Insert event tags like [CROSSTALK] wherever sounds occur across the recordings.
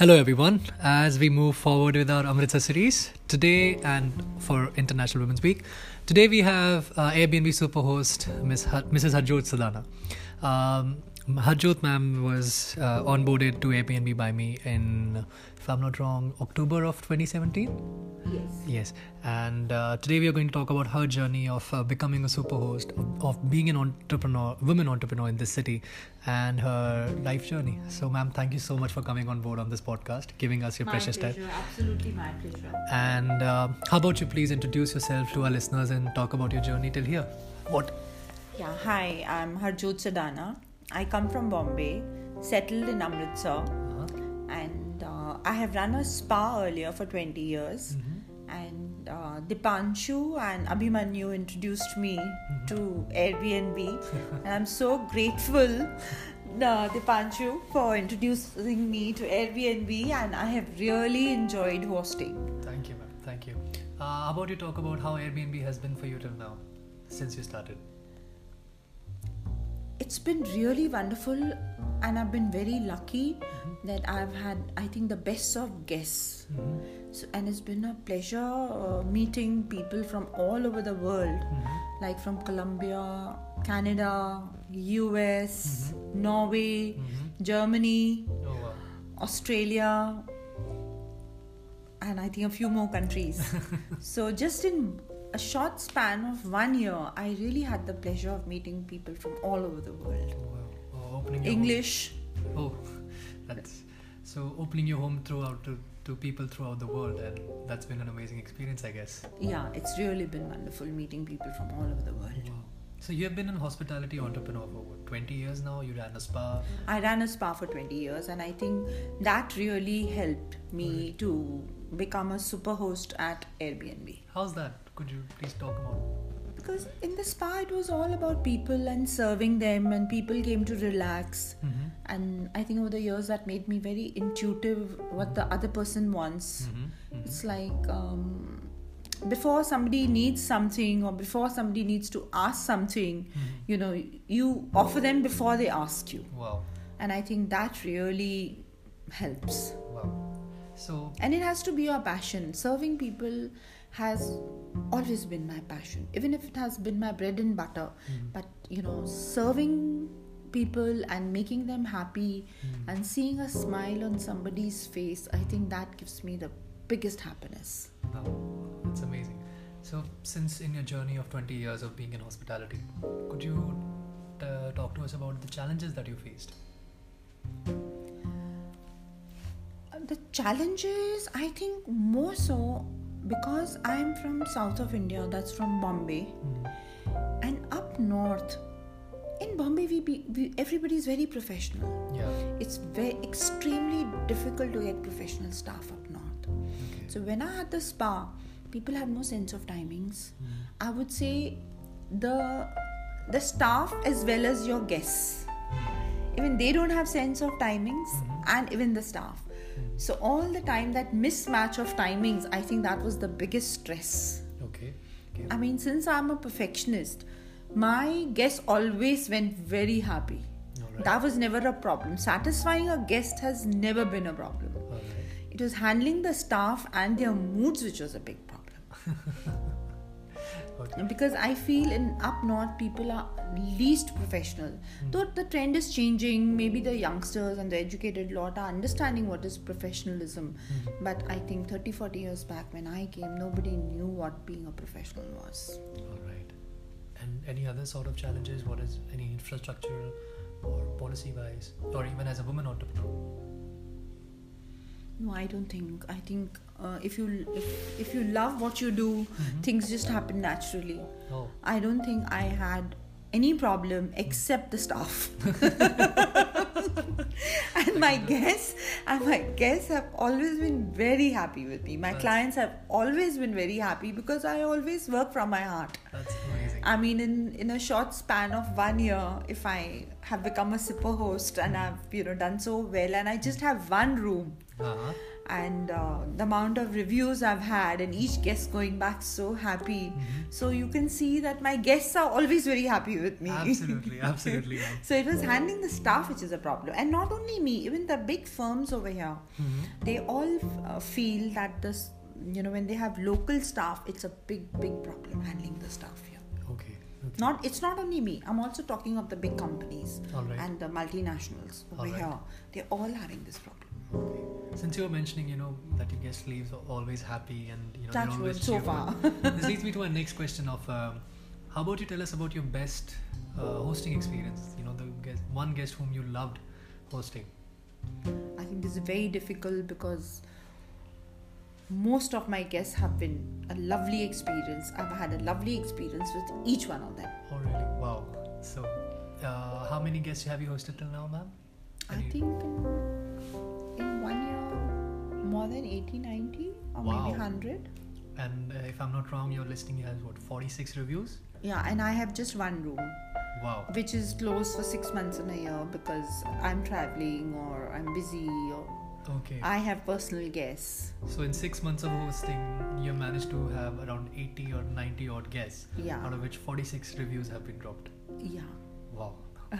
Hello, everyone. As we move forward with our Amritsar series, today and for International Women's Week, today we have uh, Airbnb superhost Ms. Mrs. Harjot Sadana. Um, Harjot ma'am was uh, onboarded to Airbnb by me in, if I'm not wrong, October of 2017. Yes. Yes, and uh, today we are going to talk about her journey of uh, becoming a superhost, of, of being an entrepreneur, women entrepreneur in this city, and her life journey. So, ma'am, thank you so much for coming on board on this podcast, giving us your My precious pleasure. time. Absolutely my pleasure. And uh, how about you please introduce yourself to our listeners and talk about your journey till here? What? Yeah. Hi, I'm Harjot Sadana. I come from Bombay, settled in Amritsar, Uh-huh. and uh, I have run a spa earlier for 20 years. Mm-hmm. And uh, Dipanshu and Abhimanyu introduced me Mm-hmm. to Airbnb, [LAUGHS] and I'm so grateful. Uh, Dipanshu for introducing me to Airbnb and I have really enjoyed hosting. Thank you, ma'am. Thank you. Uh, how about you talk about how Airbnb has been for you till now, since you started? It's been really wonderful and i've been very lucky that i've had i think the best of guests Mm-hmm. so, and it's been a pleasure uh, meeting people from all over the world Mm-hmm. like from colombia canada us norway Mm-hmm. germany Oh, wow. australia and i think a few more countries [LAUGHS] so just in a short span of one year i really had the pleasure of meeting people from all over the world oh, Wow. Oh, opening home- english Oh, [LAUGHS] that's so opening your home throughout to, to people throughout the world, and that's been an amazing experience, I guess. yeah it's really been wonderful meeting people from all over the world oh, Wow. So you have been an hospitality entrepreneur for what, 20 years now. You ran a spa. i ran a spa for 20 years and i think that really helped me to become a super host at airbnb How's that? Could you please talk about? because in the spa it was all about people and serving them and people came to relax Mm-hmm. and i think over the years that made me very intuitive what the other person wants Mm-hmm. it's like um, before somebody needs something or before somebody needs to ask something Mm-hmm. you know you offer them before they ask you Wow. and i think that really helps Wow. So and it has to be your passion. Serving people has always been my passion. Even if it has been my bread and butter. But you know serving people and making them happy and seeing a smile on somebody's face i think that gives me the biggest happiness. Wow, that's amazing. So since in your journey of 20 years of being in hospitality, could you uh, talk to us about the challenges that you faced? The challenges i think more so because i'm from south of india that's from bombay Mm-hmm. and up north in bombay we, be, we everybody is very professional Yeah. it's very extremely difficult to get professional staff up north Okay. so when i had the spa people had no sense of timings Mhm. i would say the the staff as well as your guests even they don't have sense of timings and even the staff so all the time that mismatch of timings i think that was the biggest stress Okay. Okay. i mean since i'm a perfectionist my guests always went very happy Alright. that was never a problem satisfying a guest has never been a problem Alright. it was handling the staff and their moods which was a big problem [LAUGHS] Okay. because i feel in up north people are least professional hmm. though the trend is changing maybe the youngsters and the educated lot are understanding what is professionalism hmm. but i think 30 40 years back when i came nobody knew what being a professional was All right. And any other sort of challenges? What is any infrastructural or policy wise, or even as a woman entrepreneur? No i don't think i think uh, if you if, if you love what you do things just happen naturally Oh, I don't think I had any problem except the staff. [LAUGHS] and my [LAUGHS] guests and my guests have always been very happy with me. My Nice. clients have always been very happy because I always work from my heart. that's amazing. I mean, in, in a short span of one year, if I have become a super host and I've you know done so well, and I just have one room, Uh-huh. and uh, the amount of reviews I've had, and each guest going back so happy. So you can see that my guests are always very happy with me. Absolutely, [LAUGHS] absolutely. So it was handling the staff which is a problem, and not only me, even the big firms over here, Mhm. they all uh, feel that this, you know, when they have local staff, it's a big, big problem handling the staff here. Okay. okay. Not, it's not only me. I'm also talking of the big companies right. and the multinationals over right. here. They're all having this problem. Since you were mentioning, you know, that your guest leaves always happy and you know Touch they're always so cheerful. far. [LAUGHS] this leads me to my next question of um, how about you tell us about your best uh, hosting experience? You know, the guest, one guest whom you loved hosting. I think this is very difficult because most of my guests have been a lovely experience. I've had a lovely experience with each one of them. Oh, really? Wow. So, uh, how many guests have you hosted till now, ma'am? I Any- think than 80, 90, or Wow. maybe 100. And uh, if I'm not wrong, your listing has what 46 reviews. Yeah, and I have just one room, Wow. which is closed for six months in a year because I'm traveling or I'm busy or Okay. I have personal guests. So in six months of hosting, you managed to have around 80 or 90 odd guests, Yeah, out of which 46 reviews have been dropped. yeah. Wow.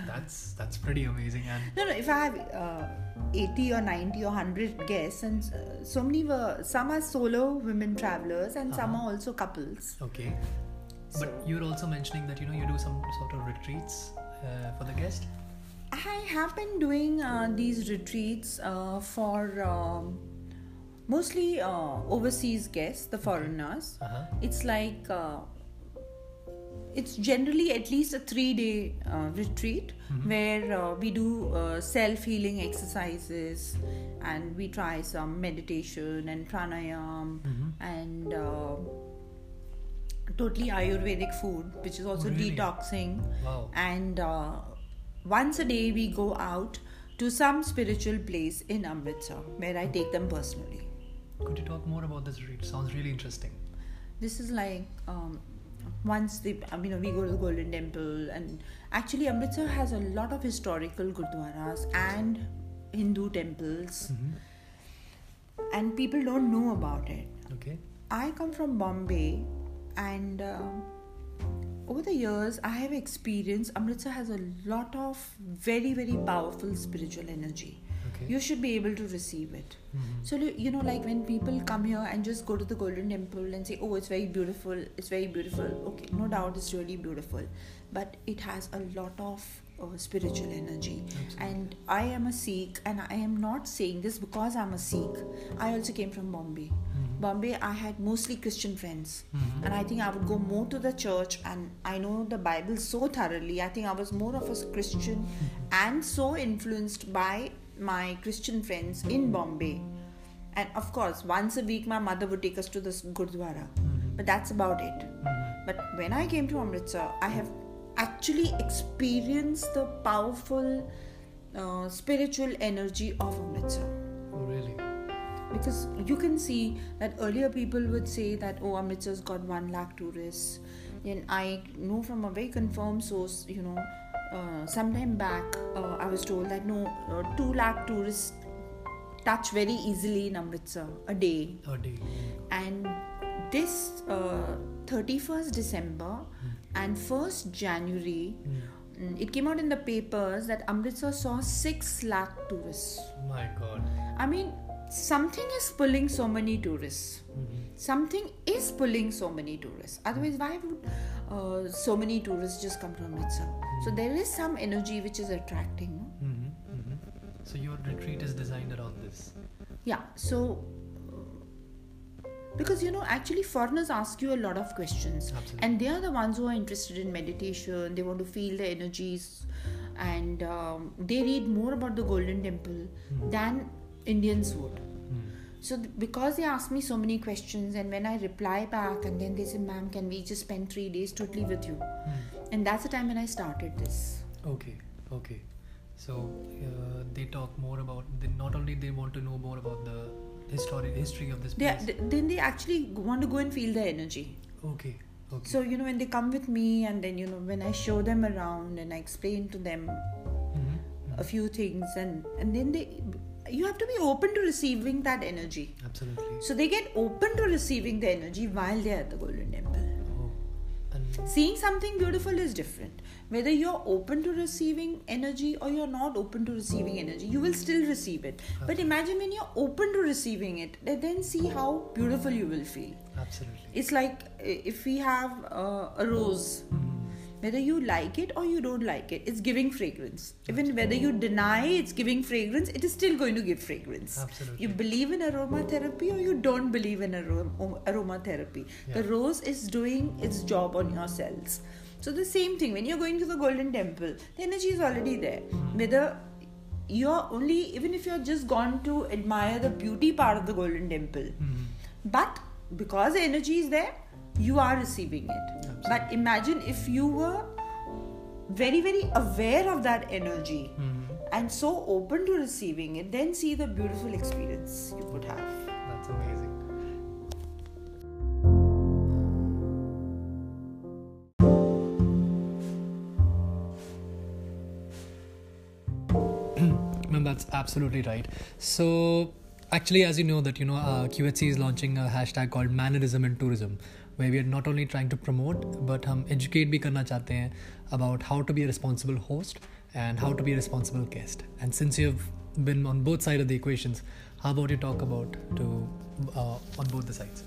That's that's pretty amazing. And No, no. If I have uh, 80 or 90 or 100 guests, and uh, so many were, some are solo women travelers, and some Uh-huh. are also couples. okay. So But you're also mentioning that you know you do some sort of retreats uh, for the guest. I have been doing uh, these retreats uh, for um, mostly uh, overseas guests, the foreigners. Uh-huh. It's like uh, it's generally at least a three day uh, retreat Mhm. where uh, we do uh, self healing exercises and we try some meditation and pranayam Mhm. and uh, totally ayurvedic food which is also really? detoxing Wow. and uh, once a day we go out to some spiritual place in Amritsar where I take them personally. Could you talk more about this retreat? Sounds really interesting. This is like um, once the I mean we go to the Golden Temple and actually Amritsar has a lot of historical gurdwaras and Hindu temples Mhm. and people don't know about it. Okay. I come from Bombay, and uh, over the years, I have experienced Amritsar has a lot of very, very powerful spiritual energy. Okay. You should be able to receive it. Mhm. So, you know, like when people come here and just go to the Golden Temple and say, Oh, it's very beautiful, it's very beautiful. Okay, no doubt it's really beautiful, but it has a lot of uh, spiritual energy. Absolutely. And I am a Sikh, and I am not saying this because I'm a Sikh. I also came from Bombay. Mhm. Bombay, I had mostly Christian friends, Mhm. and I think I would go more to the church, and I know the Bible so thoroughly. I think I was more of a Christian, and so influenced by my Christian friends in Bombay. And of course, once a week, my mother would take us to this Gurdwara, Mhm. but that's about it. Mhm. But when I came to Amritsar, I have actually experienced the powerful uh, spiritual energy of Amritsar Oh, really? because you can see that earlier people would say that oh amritsar's got 1 lakh tourists And i know from a very confirmed source you know uh, sometime back uh, i was told that no uh, 2 lakh tourists touch very easily in amritsar a day A day. and this uh, 31st december and 1st january Mm. mm, it came out in the papers that amritsar saw 6 lakh tourists My God. I mean, something is pulling so many tourists. Mhm. Something is pulling so many tourists. Otherwise, why would uh, so many tourists just come to Amritsar? So there is some energy which is attracting. No? Mhm. Mhm. So your retreat is designed around this. Yeah. So uh, because you know, actually, foreigners ask you a lot of questions, Absolutely. and they are the ones who are interested in meditation. They want to feel the energies, and um, they read more about the Golden Temple Mhm. than Indians would. Mhm. So th- because they ask me so many questions, and when I reply back, and then they say, "Ma'am, can we just spend three days totally with you?" Mhm. And that's the time when I started this. Okay, okay. So uh, they talk more about. They, not only they want to know more about the history history of this place. th- then they actually want to go and feel the energy. okay, okay. So you know when they come with me, and then you know when I show them around and I explain to them Mhm. a few things, and and then they you have to be open to receiving that energy. Absolutely. So they get open to receiving the energy while they're at the Golden Temple. Oh. And Seeing something beautiful is different. Whether you're open to receiving energy or you're not open to receiving energy, you will still receive it. But imagine when you're open to receiving it, then- see how beautiful you will feel. absolutely. It's like if we have uh, a rose, whether you like it or you don't like it, it's giving fragrance. Even whether you deny it's giving fragrance, it is still going to give fragrance. Absolutely. You believe in aromatherapy or you don't believe in arom- aromatherapy. The rose is doing its job on your cells. So the same thing when you're going to the Golden Temple, the energy is already there. Whether you're only even if you're just gone to admire the beauty part of the Golden Temple, Mhm. but because the energy is there, you are receiving it. But imagine if you were very, very aware of that energy Mhm. and so open to receiving it, then see the beautiful experience you could have. That's amazing. [CLEARS THROAT] Ma'am, that's absolutely right. So, actually, as you know, that you know, uh, QHC is launching a hashtag called Mannerism in Tourism, where we are not only trying to promote, but हम educate भी करना चाहते हैं about how to be a responsible host and how to be a responsible guest. And since you've been on both sides of the equations, how about you talk about to uh, on both the sides?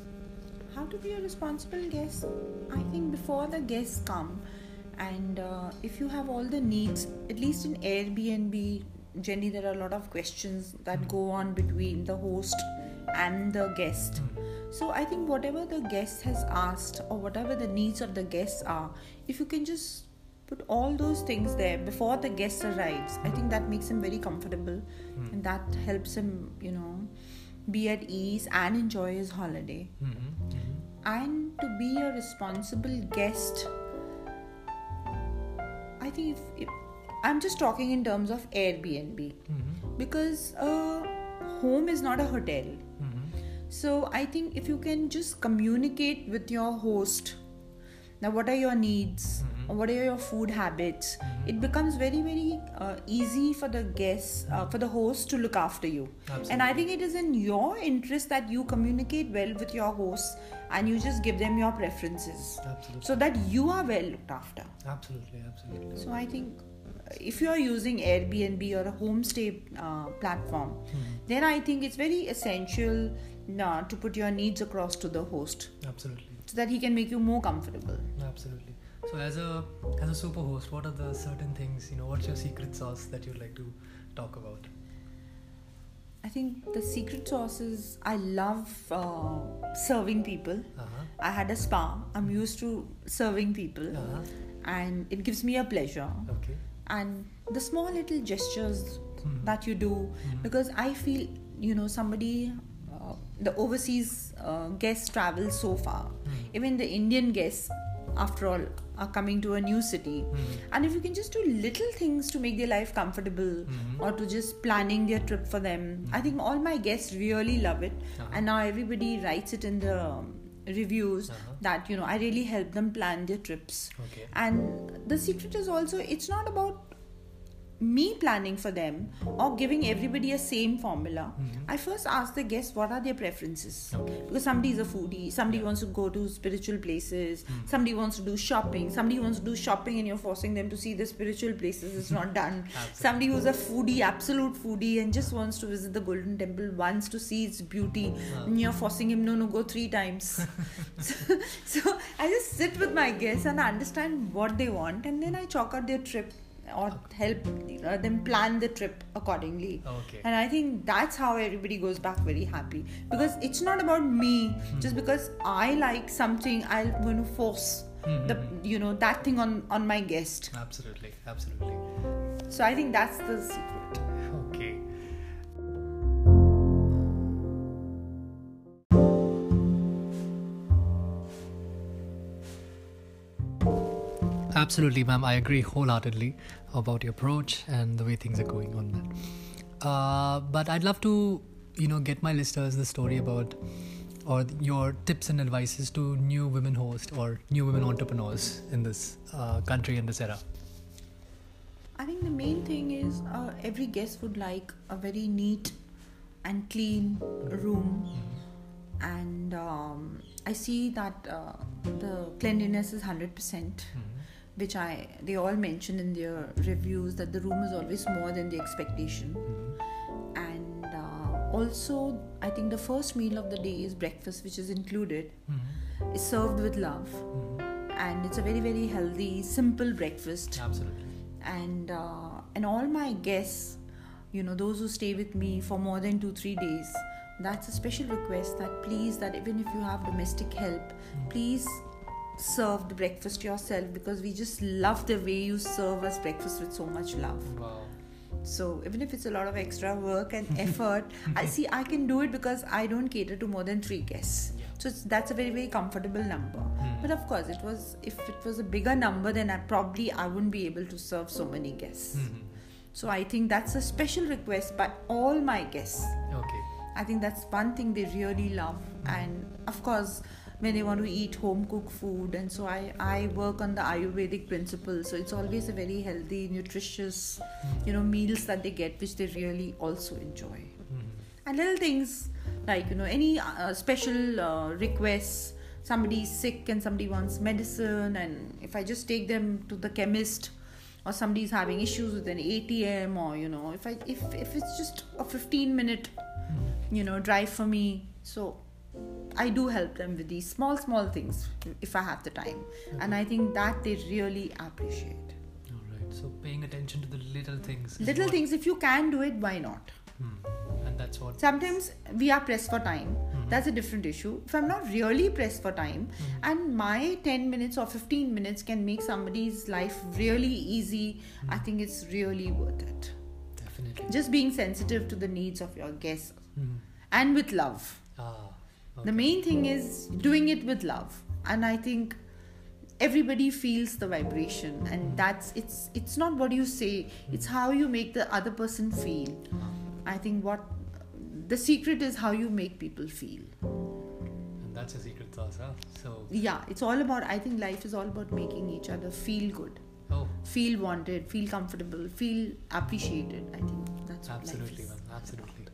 How to be a responsible guest? I think before the guests come, and uh, if you have all the needs, at least in Airbnb, generally there are a lot of questions that go on between the host and the guest. So I think whatever the guest has asked or whatever the needs of the guests are, if you can just put all those things there before the guest arrives, I think that makes him very comfortable and that helps him, you know, be at ease and enjoy his holiday Mm-hmm. and to be a responsible guest i think if, if i'm just talking in terms of airbnb Mm-hmm. because a home is not a hotel. So i think if you can just communicate with your host now what are your needs? Or what are your food habits? It becomes very very uh, easy for the guests uh, for the host to look after you. And i think it is in your interest that you communicate well with your hosts and you just give them your preferences. Absolutely. so that you are well looked after. Absolutely. Absolutely. so I think uh, if you are using Airbnb or a homestay uh, platform, then I think it's very essential uh, to put your needs across to the host Absolutely. so that he can make you more comfortable. Absolutely. So as a as a super host, what are the certain things you know? What's your secret sauce that you'd like to talk about? I think the secret sauce is I love uh, serving people. Uh-huh. I had a spa. I'm used to serving people, Uh-huh. and it gives me a pleasure. Okay. and the small little gestures Mhm. that you do because i feel you know somebody the overseas uh, guests travel so far. Even the indian guests after all are coming to a new city. And if you can just do little things to make their life comfortable or to just planning their trip for them. I think all my guests really love it. Uh-huh. and now everybody writes it in the um, reviews Uh-huh. that you know i really help them plan their trips. Okay. and the secret is also it's not about me planning for them or giving everybody a same formula mm-hmm. i first ask the guests what are their preferences. Okay. because somebody is a foodie somebody wants to go to spiritual places mm. somebody wants to do shopping somebody wants to do shopping and you're forcing them to see the spiritual places it's not done. [LAUGHS] Somebody who's a foodie absolute foodie and just wants to visit the golden temple once to see its beauty and you're forcing him no no go three times. [LAUGHS] [LAUGHS] So, so i just sit with my guests and understand what they want and then i chalk out their trip or help them plan the trip accordingly. Okay. and i think that's how everybody goes back very happy. Because it's not about me. Hmm. Just because i like something i'm going to force hmm, the hmm, you know that thing on on my guest. Absolutely. Absolutely. so i think that's the secret Absolutely, ma'am. I agree wholeheartedly about your approach and the way things are going on that. Uh, but I'd love to, you know, get my listeners the story about or your tips and advices to new women hosts or new women entrepreneurs in this uh, country in this era. I think the main thing is uh, every guest would like a very neat and clean room and um, i see that uh, the cleanliness is 100% which i they all mention in their reviews that the room is always more than the expectation. And uh, also i think the first meal of the day is breakfast which is included. Is served with love. And it's a very very healthy simple breakfast. Absolutely. and uh, and all my guests you know those who stay with me for more than two three days that's a special request that please that even if you have domestic help please serve the breakfast yourself because we just love the way you serve us breakfast with so much love Wow. so even if it's a lot of extra work and [LAUGHS] effort i [LAUGHS] see i can do it because i don't cater to more than three guests Yeah. so it's, that's a very very comfortable number Hmm. but of course it was if it was a bigger number then i probably i wouldn't be able to serve so many guests Mhm. so i think that's a special request by all my guests Okay. i think that's one thing they really love and of course when they want to eat home cooked food. And so i i work on the ayurvedic principles so it's always a very healthy nutritious you know meals that they get which they really also enjoy. Mhm. and little things like you know any uh, special uh, requests. Somebody's sick and somebody wants medicine and if i just take them to the chemist or somebody's having issues with an atm or you know if i if, if it's just a 15 minute you know drive for me. So i do help them with these small small things if i have the time and i think that they really appreciate All right. So paying attention to the little things. little things if you can do it why not Hmm. And that's what. sometimes we are pressed for time Mhm. that's a different issue if i'm not really pressed for time Mhm. and my 10 minutes or 15 minutes can make somebody's life really easy i think it's really worth it Definitely. just being sensitive to the needs of your guests Mhm. and with love Ah. The main thing is doing it with love and i think everybody feels the vibration and that's it's it's not what you say it's how you make the other person feel i think what the secret is how you make people feel And that's a secret sauce, huh? So. yeah it's all about i think life is all about making each other feel good Oh, feel wanted feel comfortable feel appreciated i think that's what absolutely, life is. man. Absolutely.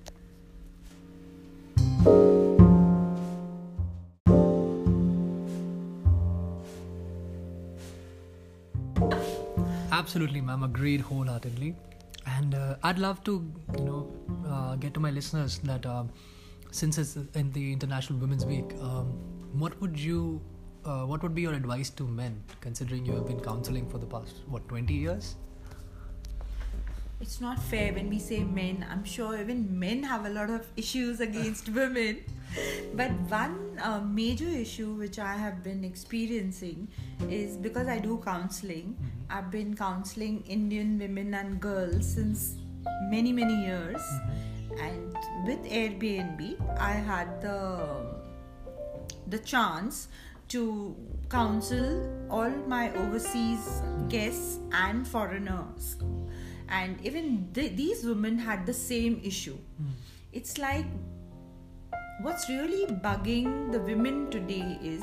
Absolutely, ma'am. Agreed wholeheartedly. And uh, I'd love to, you know, uh, get to my listeners that uh, since it's in the International Women's Week, um, what would you, uh, what would be your advice to men, considering you have been counseling for the past what 20 years? It's not fair when we say men. I'm sure even men have a lot of issues against [LAUGHS] women. But one uh, major issue which I have been experiencing is because I do counseling. Mhm. I've been counseling Indian women and girls since many many years, and with Airbnb, I had the the chance to counsel all my overseas guests and foreigners and even th- these women had the same issue. It's like what's really bugging the women today is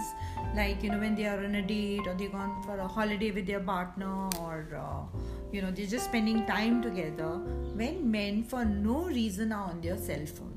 like you know when they are on a date or they're gone for a holiday with their partner or uh, you know they're just spending time together when men for no reason are on their cell phones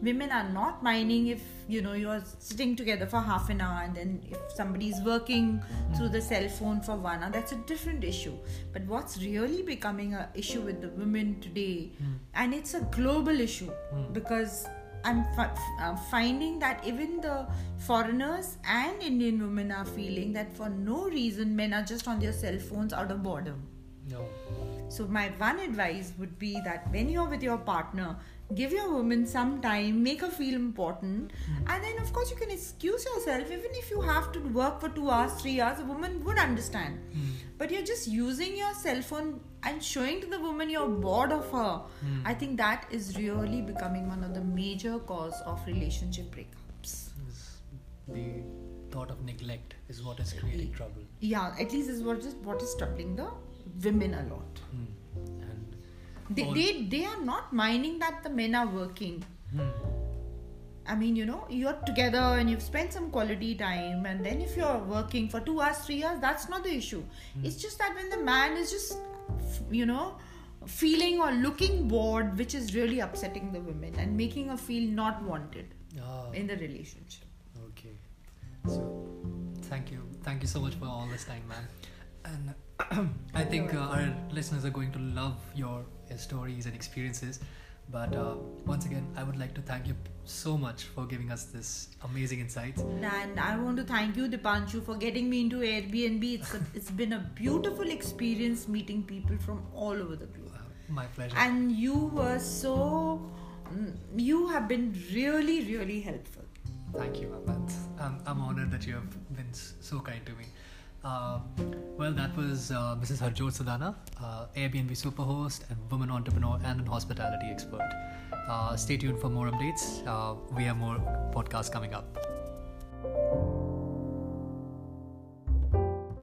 women are not minding if you know you're sitting together for half an hour and then if somebody's working through the cell phone for one hour that's a different issue but what's really becoming a issue with the women today and it's a global issue because I'm, fi- I'm finding that even the foreigners and Indian women are feeling that for no reason men are just on their cell phones out of boredom. No. So my one advice would be that when you're with your partner, give your woman some time, make her feel important, and then of course you can excuse yourself. Even if you have to work for two hours, three hours, a woman would understand. Hmm. But you're just using your cell phone and showing to the woman you're bored of her. Hmm. I think that is really becoming one of the major cause of relationship breakups. The thought of neglect is what is creating trouble. Yeah, at least is what is what is troubling the women a lot. Hmm. Hmm. They, all- they they are not minding that the men are working. Hmm. I mean, you know, you're together and you've spent some quality time, and then if you're working for two hours, three hours, that's not the issue. It's just that when the man is just, you know, feeling or looking bored, which is really upsetting the women and making her feel not wanted Ah, in the relationship. okay. So, thank you. Thank you so much for all this time, man. And [CLEARS THROAT] I think uh, our listeners are going to love your stories and experiences. But uh, once again, I would like to thank you so much for giving us this amazing insights. And I want to thank you, Dipanshu, for getting me into Airbnb. It's a, it's been a beautiful experience meeting people from all over the globe. Uh, my pleasure. And you were so, mm, you have been really, really helpful. Thank you, man. I'm, I'm honored that you have been so kind to me. Uh, well, that was uh, Mrs. Harjot Sadana, uh, Airbnb superhost and woman entrepreneur and an hospitality expert. Uh, stay tuned for more updates. Uh, we have more podcasts coming up.